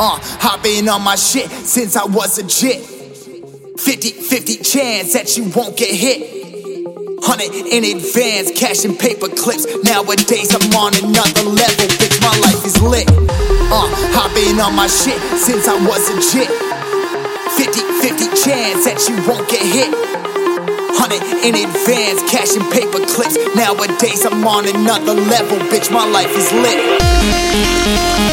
Uh, I've been on my shit since I was a jit. 50 50 chance that you won't get hit. 100 in advance, cash and paper clips. Nowadays I'm on another level, bitch. My life is lit. Uh, I've been on my shit since I was a jit. 50 50 chance that you won't get hit. 100 in advance, cash and paper clips. Nowadays I'm on another level, bitch. My life is lit.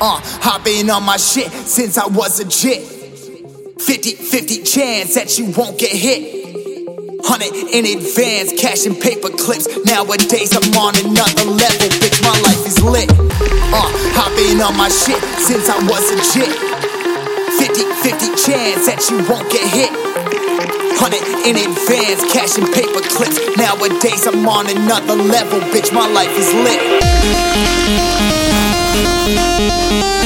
Uh, I've been on my shit since I was a jit. 50 50 chance that you won't get hit. 100 in advance, cash and paper clips. Nowadays I'm on another level, bitch. My life is lit. Uh, I've been on my shit since I was a jit. 50 50 chance that you won't get hit. 100 in advance, cash and paper clips. Nowadays I'm on another level, bitch. My life is lit. Uh,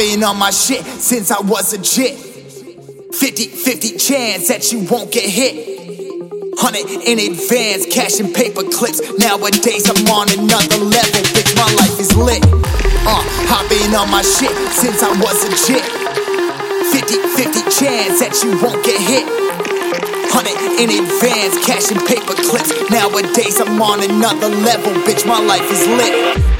been on my shit since I was a jit. 50 50 chance that you won't get hit. 100 in advance, cash and paper clips. Nowadays I'm on another level, bitch. My life is lit. Uh, I've been on my shit since I was a jit. 50 50 chance that you won't get hit. 100 in advance, cash and paper clips. Nowadays I'm on another level, bitch. My life is lit.